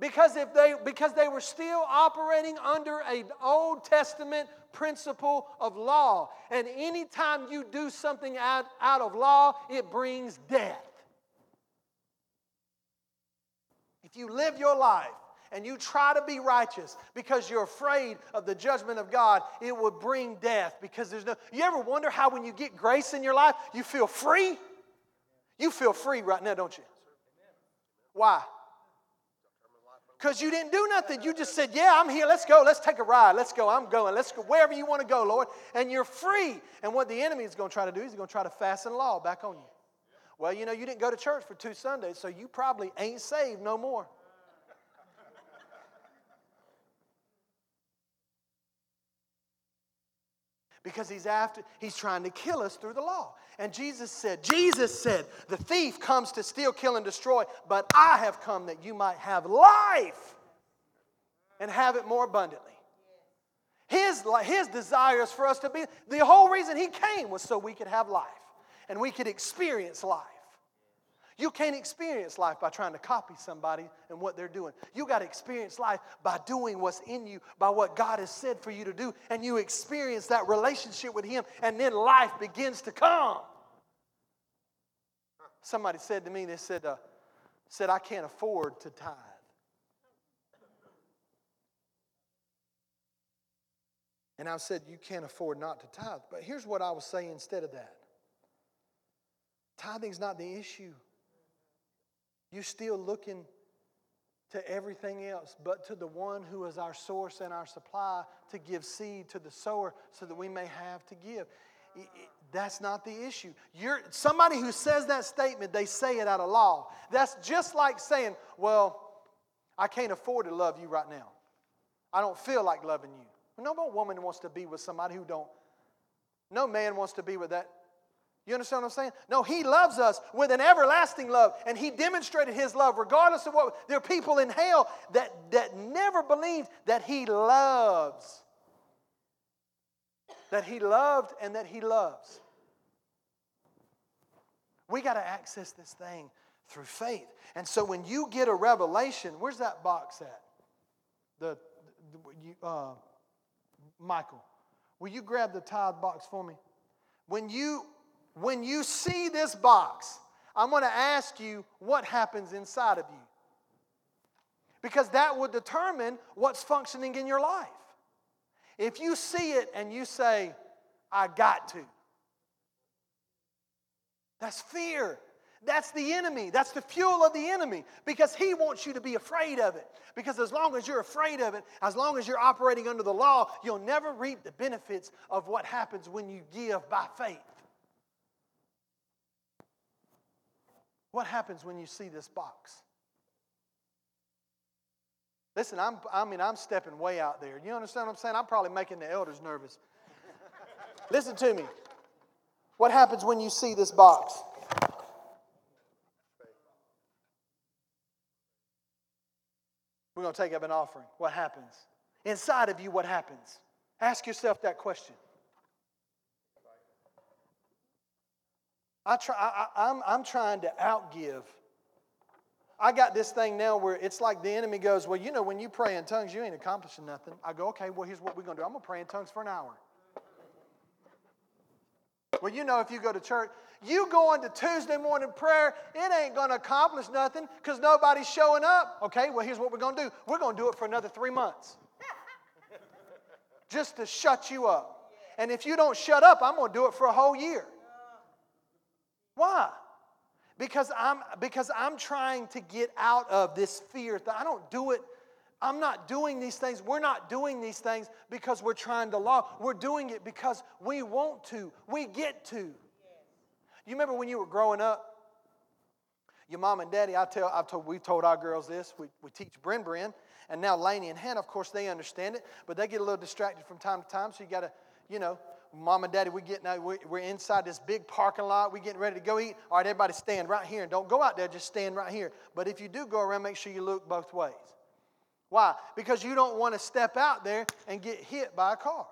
S1: Because if they because they were still operating under an Old Testament principle of law. And anytime you do something out, out of law, it brings death. If you live your life and you try to be righteous because you're afraid of the judgment of God, it will bring death because there's no. You ever wonder how when you get grace in your life, you feel free? You feel free right now, don't you? Why? Because you didn't do nothing. You just said, Yeah, I'm here. Let's go. Let's take a ride. Let's go. I'm going. Let's go wherever you want to go, Lord. And you're free. And what the enemy is going to try to do is he's going to try to fasten law back on you. Well, you know, you didn't go to church for two Sundays, so you probably ain't saved no more. Because he's after he's trying to kill us through the law. And jesus said jesus said the thief comes to steal kill and destroy but i have come that you might have life and have it more abundantly. His, his desire is for us to be the whole reason he came was so we could have life and we could experience life you can't experience life by trying to copy somebody and what they're doing. You got to experience life by doing what's in you, by what God has said for you to do, and you experience that relationship with Him, and then life begins to come. Somebody said to me, they said, uh, said I can't afford to tithe. And I said, You can't afford not to tithe. But here's what I will say instead of that tithing's not the issue. You're still looking to everything else but to the one who is our source and our supply to give seed to the sower so that we may have to give. That's not the issue. You're, somebody who says that statement, they say it out of law. That's just like saying, Well, I can't afford to love you right now. I don't feel like loving you. No woman wants to be with somebody who don't. No man wants to be with that you understand what I'm saying? No, He loves us with an everlasting love, and He demonstrated His love regardless of what. There are people in hell that, that never believed that He loves. That He loved and that He loves. We got to access this thing through faith. And so when you get a revelation, where's that box at? The, the uh, Michael, will you grab the tithe box for me? When you when you see this box, I'm going to ask you what happens inside of you. Because that will determine what's functioning in your life. If you see it and you say, I got to, that's fear. That's the enemy. That's the fuel of the enemy because he wants you to be afraid of it. Because as long as you're afraid of it, as long as you're operating under the law, you'll never reap the benefits of what happens when you give by faith. What happens when you see this box? Listen, I'm, I mean, I'm stepping way out there. You understand what I'm saying? I'm probably making the elders nervous. Listen to me. What happens when you see this box? We're going to take up an offering. What happens? Inside of you, what happens? Ask yourself that question. I try, I, I'm, I'm trying to outgive. I got this thing now where it's like the enemy goes, Well, you know, when you pray in tongues, you ain't accomplishing nothing. I go, Okay, well, here's what we're going to do I'm going to pray in tongues for an hour. Well, you know, if you go to church, you go into Tuesday morning prayer, it ain't going to accomplish nothing because nobody's showing up. Okay, well, here's what we're going to do we're going to do it for another three months just to shut you up. And if you don't shut up, I'm going to do it for a whole year. Why? because I'm because I'm trying to get out of this fear. That I don't do it. I'm not doing these things. We're not doing these things because we're trying to law. We're doing it because we want to. We get to. You remember when you were growing up? Your mom and daddy, I tell, I've told, we've told our girls this. We, we teach Bryn Bryn, and now Laney and Hannah, of course, they understand it, but they get a little distracted from time to time. So you got to, you know, mom and daddy, we get now, we're inside this big parking lot. We're getting ready to go eat. All right, everybody stand right here and don't go out there, just stand right here. But if you do go around, make sure you look both ways. Why? Because you don't want to step out there and get hit by a car.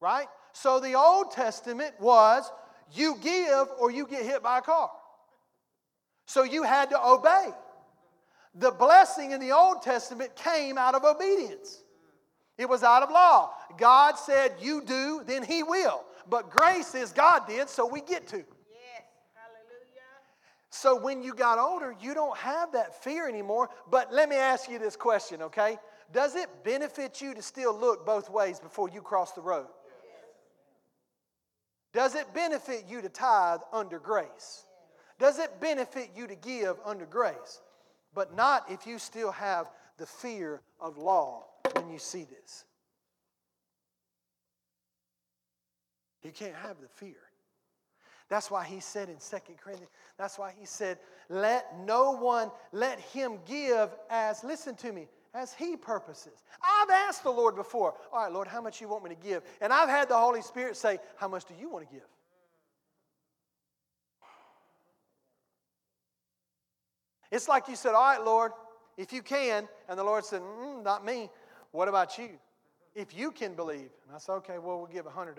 S1: Right? So the Old Testament was you give or you get hit by a car. So you had to obey. The blessing in the Old Testament came out of obedience. It was out of law. God said, You do, then He will. But grace is God did, so we get to.
S2: Yes. Hallelujah.
S1: So when you got older, you don't have that fear anymore. But let me ask you this question, okay? Does it benefit you to still look both ways before you cross the road? Does it benefit you to tithe under grace? Does it benefit you to give under grace? But not if you still have the fear of law when you see this. You can't have the fear. That's why he said in Second Corinthians, that's why he said, let no one, let him give as, listen to me, as he purposes. I've asked the Lord before, all right, Lord, how much you want me to give? And I've had the Holy Spirit say, how much do you want to give? It's like you said, All right, Lord, if you can. And the Lord said, mm, Not me. What about you? If you can believe. And I said, Okay, well, we'll give $100.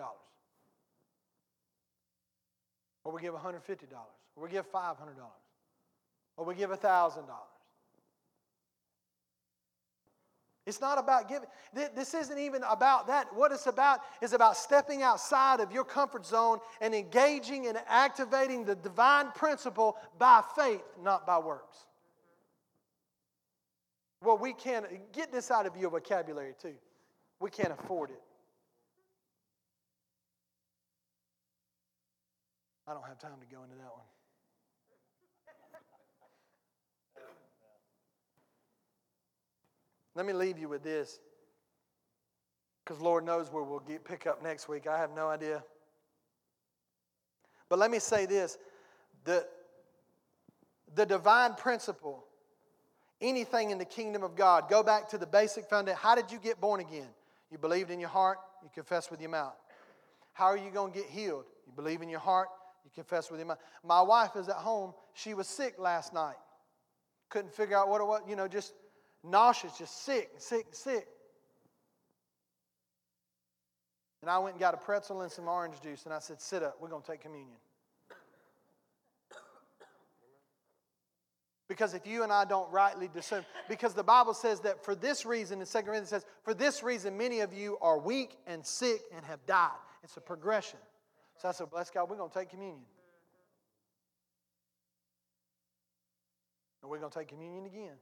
S1: Or we give $150. Or we give $500. Or we give $1,000. It's not about giving. This isn't even about that. What it's about is about stepping outside of your comfort zone and engaging and activating the divine principle by faith, not by works. Well, we can't get this out of your vocabulary too. We can't afford it. I don't have time to go into that one. Let me leave you with this. Because Lord knows where we'll get, pick up next week. I have no idea. But let me say this the, the divine principle, anything in the kingdom of God, go back to the basic foundation. How did you get born again? You believed in your heart, you confessed with your mouth. How are you going to get healed? You believe in your heart, you confess with your mouth. My wife is at home. She was sick last night. Couldn't figure out what it was, you know, just nauseous, just sick, sick, sick. And I went and got a pretzel and some orange juice, and I said, Sit up, we're going to take communion. Because if you and I don't rightly discern, because the Bible says that for this reason, in 2 Corinthians says, for this reason, many of you are weak and sick and have died. It's a progression. So I said, bless God, we're going to take communion. And we're going to take communion again.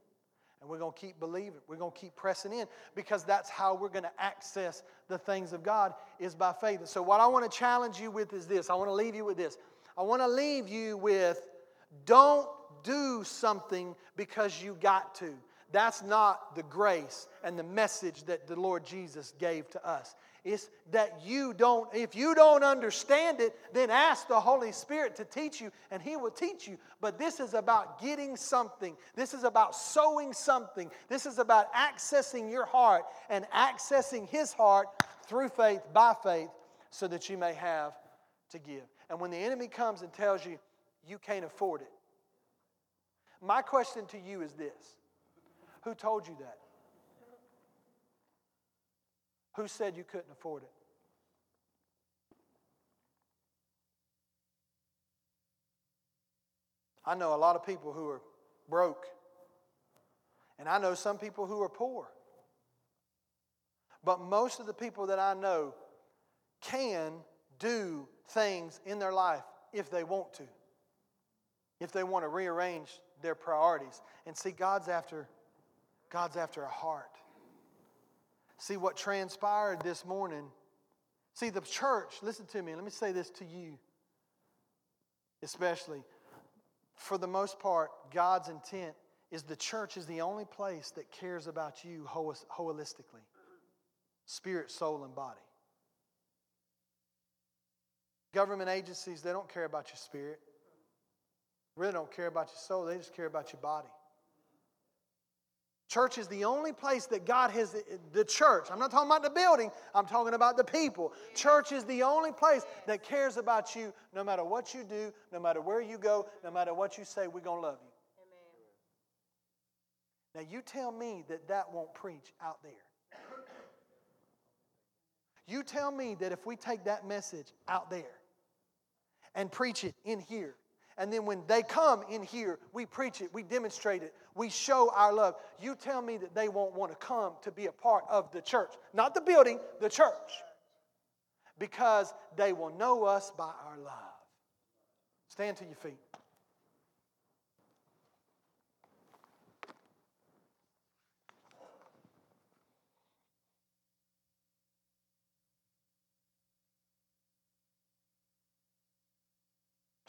S1: And we're going to keep believing. We're going to keep pressing in because that's how we're going to access the things of God is by faith. And So what I want to challenge you with is this. I want to leave you with this. I want to leave you with don't do something because you got to. That's not the grace and the message that the Lord Jesus gave to us. It's that you don't, if you don't understand it, then ask the Holy Spirit to teach you, and He will teach you. But this is about getting something. This is about sowing something. This is about accessing your heart and accessing His heart through faith, by faith, so that you may have to give. And when the enemy comes and tells you you can't afford it, my question to you is this Who told you that? Who said you couldn't afford it? I know a lot of people who are broke, and I know some people who are poor. But most of the people that I know can do things in their life if they want to, if they want to rearrange their priorities. And see, God's after, God's after a heart. See what transpired this morning. See, the church, listen to me, let me say this to you, especially. for the most part, God's intent is the church is the only place that cares about you holistically spirit, soul, and body. Government agencies, they don't care about your spirit. Really don't care about your soul, they just care about your body. Church is the only place that God has, the church, I'm not talking about the building, I'm talking about the people. Church is the only place that cares about you no matter what you do, no matter where you go, no matter what you say, we're going to love you. Now, you tell me that that won't preach out there. You tell me that if we take that message out there and preach it in here, and then when they come in here, we preach it, we demonstrate it, we show our love. You tell me that they won't want to come to be a part of the church, not the building, the church, because they will know us by our love. Stand to your feet.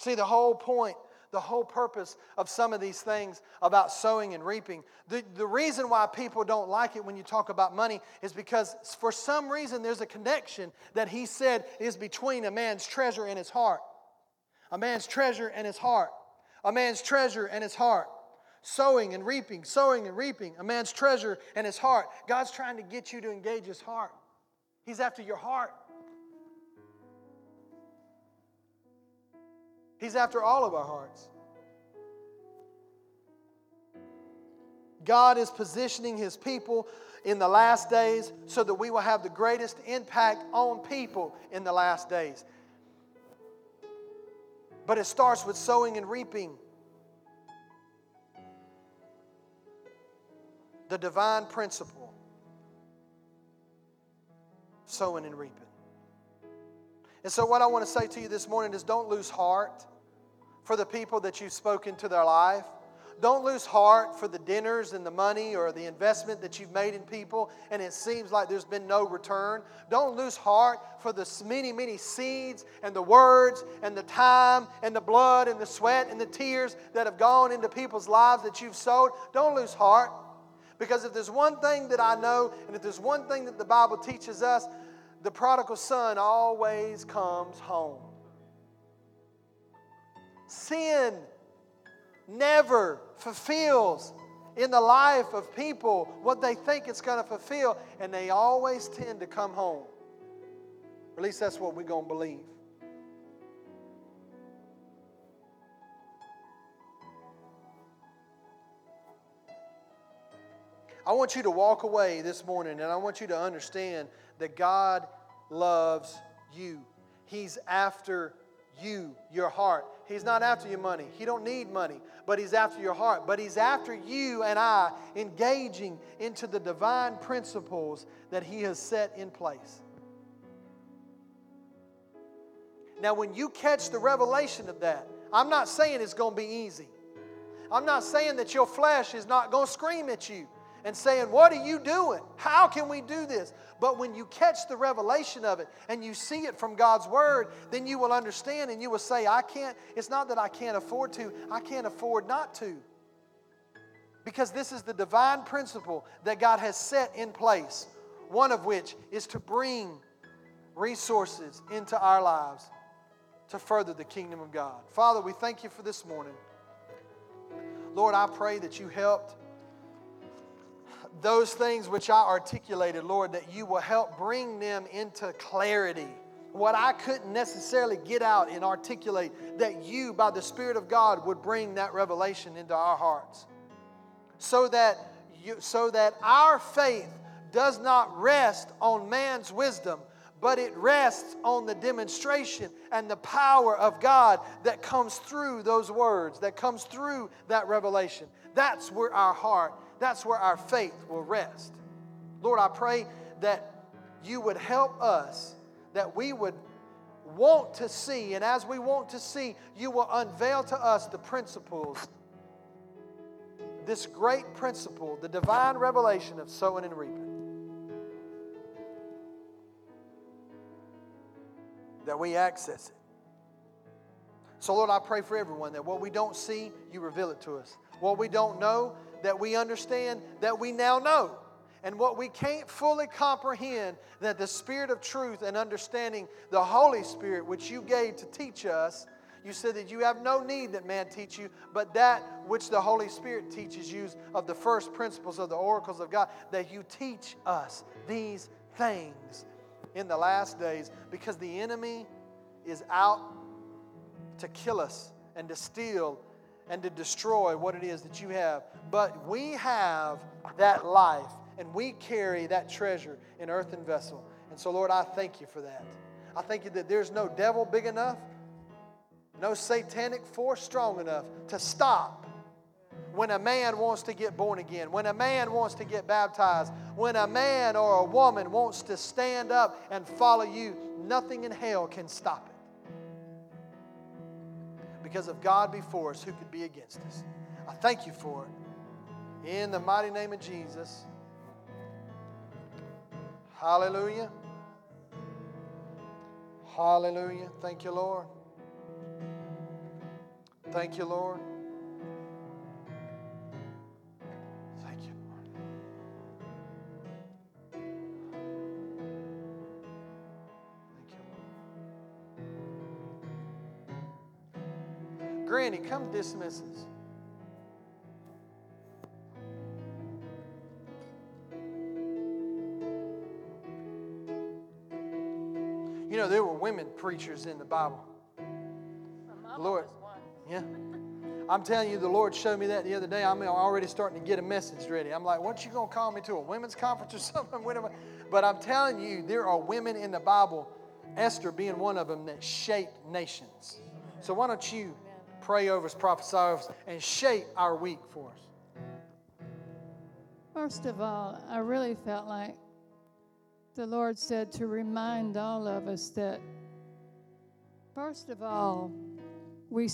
S1: See, the whole point, the whole purpose of some of these things about sowing and reaping, the, the reason why people don't like it when you talk about money is because for some reason there's a connection that he said is between a man's treasure and his heart. A man's treasure and his heart. A man's treasure and his heart. Sowing and reaping, sowing and reaping. A man's treasure and his heart. God's trying to get you to engage his heart. He's after your heart. He's after all of our hearts. God is positioning His people in the last days so that we will have the greatest impact on people in the last days. But it starts with sowing and reaping. The divine principle sowing and reaping. And so, what I want to say to you this morning is don't lose heart for the people that you've spoken to their life. Don't lose heart for the dinners and the money or the investment that you've made in people and it seems like there's been no return. Don't lose heart for the many, many seeds and the words and the time and the blood and the sweat and the tears that have gone into people's lives that you've sowed. Don't lose heart. Because if there's one thing that I know and if there's one thing that the Bible teaches us, the prodigal son always comes home. Sin never fulfills in the life of people what they think it's going to fulfill, and they always tend to come home. at least that's what we're going to believe. I want you to walk away this morning and I want you to understand that God loves you. He's after you, your heart. He's not after your money. He don't need money, but he's after your heart. But he's after you and I engaging into the divine principles that he has set in place. Now, when you catch the revelation of that, I'm not saying it's going to be easy. I'm not saying that your flesh is not going to scream at you and saying, What are you doing? How can we do this? But when you catch the revelation of it and you see it from God's Word, then you will understand and you will say, I can't, it's not that I can't afford to, I can't afford not to. Because this is the divine principle that God has set in place, one of which is to bring resources into our lives to further the kingdom of God. Father, we thank you for this morning. Lord, I pray that you helped those things which I articulated, Lord, that you will help bring them into clarity. What I couldn't necessarily get out and articulate, that you, by the Spirit of God, would bring that revelation into our hearts. So that, you, so that our faith does not rest on man's wisdom, but it rests on the demonstration and the power of God that comes through those words, that comes through that revelation. That's where our heart that's where our faith will rest. Lord, I pray that you would help us, that we would want to see, and as we want to see, you will unveil to us the principles, this great principle, the divine revelation of sowing and reaping. That we access it So, Lord, I pray for everyone that what we don't see, you reveal it to us. What we don't know, that we understand, that we now know. And what we can't fully comprehend, that the Spirit of truth and understanding, the Holy Spirit, which you gave to teach us, you said that you have no need that man teach you, but that which the Holy Spirit teaches you of the first principles of the oracles of God, that you teach us these things in the last days because the enemy is out to kill us and to steal and to destroy what it is that you have. But we have that life and we carry that treasure in earthen vessel. And so, Lord, I thank you for that. I thank you that there's no devil big enough, no satanic force strong enough to stop when a man wants to get born again, when a man wants to get baptized, when a man or a woman wants to stand up and follow you, nothing in hell can stop it. Because of God before us, who could be against us? I thank you for it. In the mighty name of Jesus. Hallelujah. Hallelujah. Thank you, Lord. Thank you, Lord. You, Lord. Granny, come dismiss us. You know, there were women preachers in the Bible. Lord. Yeah. I'm telling you, the Lord showed me that the other day. I'm already starting to get a message ready. I'm like, what you gonna call me to a women's conference or something? But I'm telling you, there are women in the Bible, Esther being one of them, that shaped nations. So why don't you pray over us, prophesy over us, and shape our week for us?
S3: First of all, I really felt like the Lord said to remind all of us that, first of all, we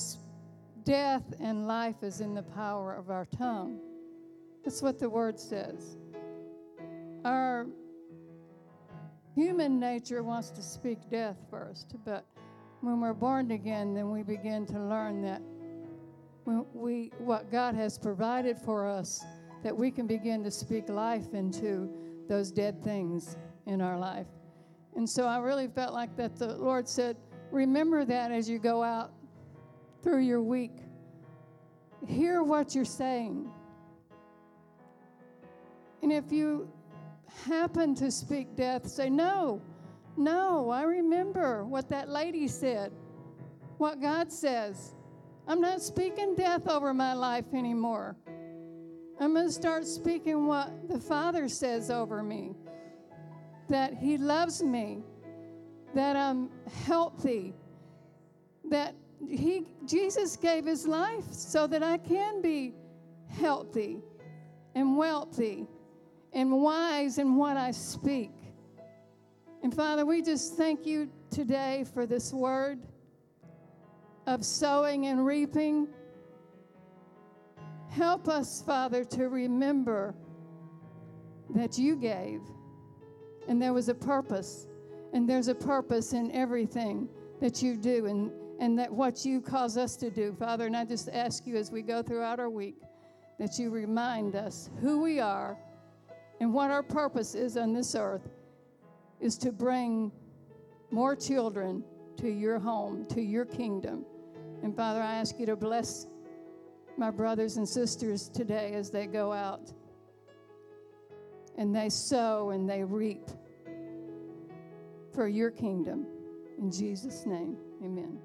S3: death and life is in the power of our tongue. That's what the word says. Our human nature wants to speak death first, but when we're born again, then we begin to learn that we what God has provided for us, that we can begin to speak life into those dead things in our life. And so I really felt like that the Lord said, remember that as you go out through your week. Hear what you're saying. And if you happen to speak death, say, No, no, I remember what that lady said, what God says. I'm not speaking death over my life anymore. I'm going to start speaking what the Father says over me that He loves me, that I'm healthy, that he Jesus gave his life so that I can be healthy and wealthy and wise in what I speak. And Father, we just thank you today for this word of sowing and reaping. Help us, Father, to remember that you gave and there was a purpose, and there's a purpose in everything that you do. And and that what you cause us to do, Father. And I just ask you as we go throughout our week that you remind us who we are and what our purpose is on this earth is to bring more children to your home, to your kingdom. And Father, I ask you to bless my brothers and sisters today as they go out and they sow and they reap for your kingdom. In Jesus' name, amen.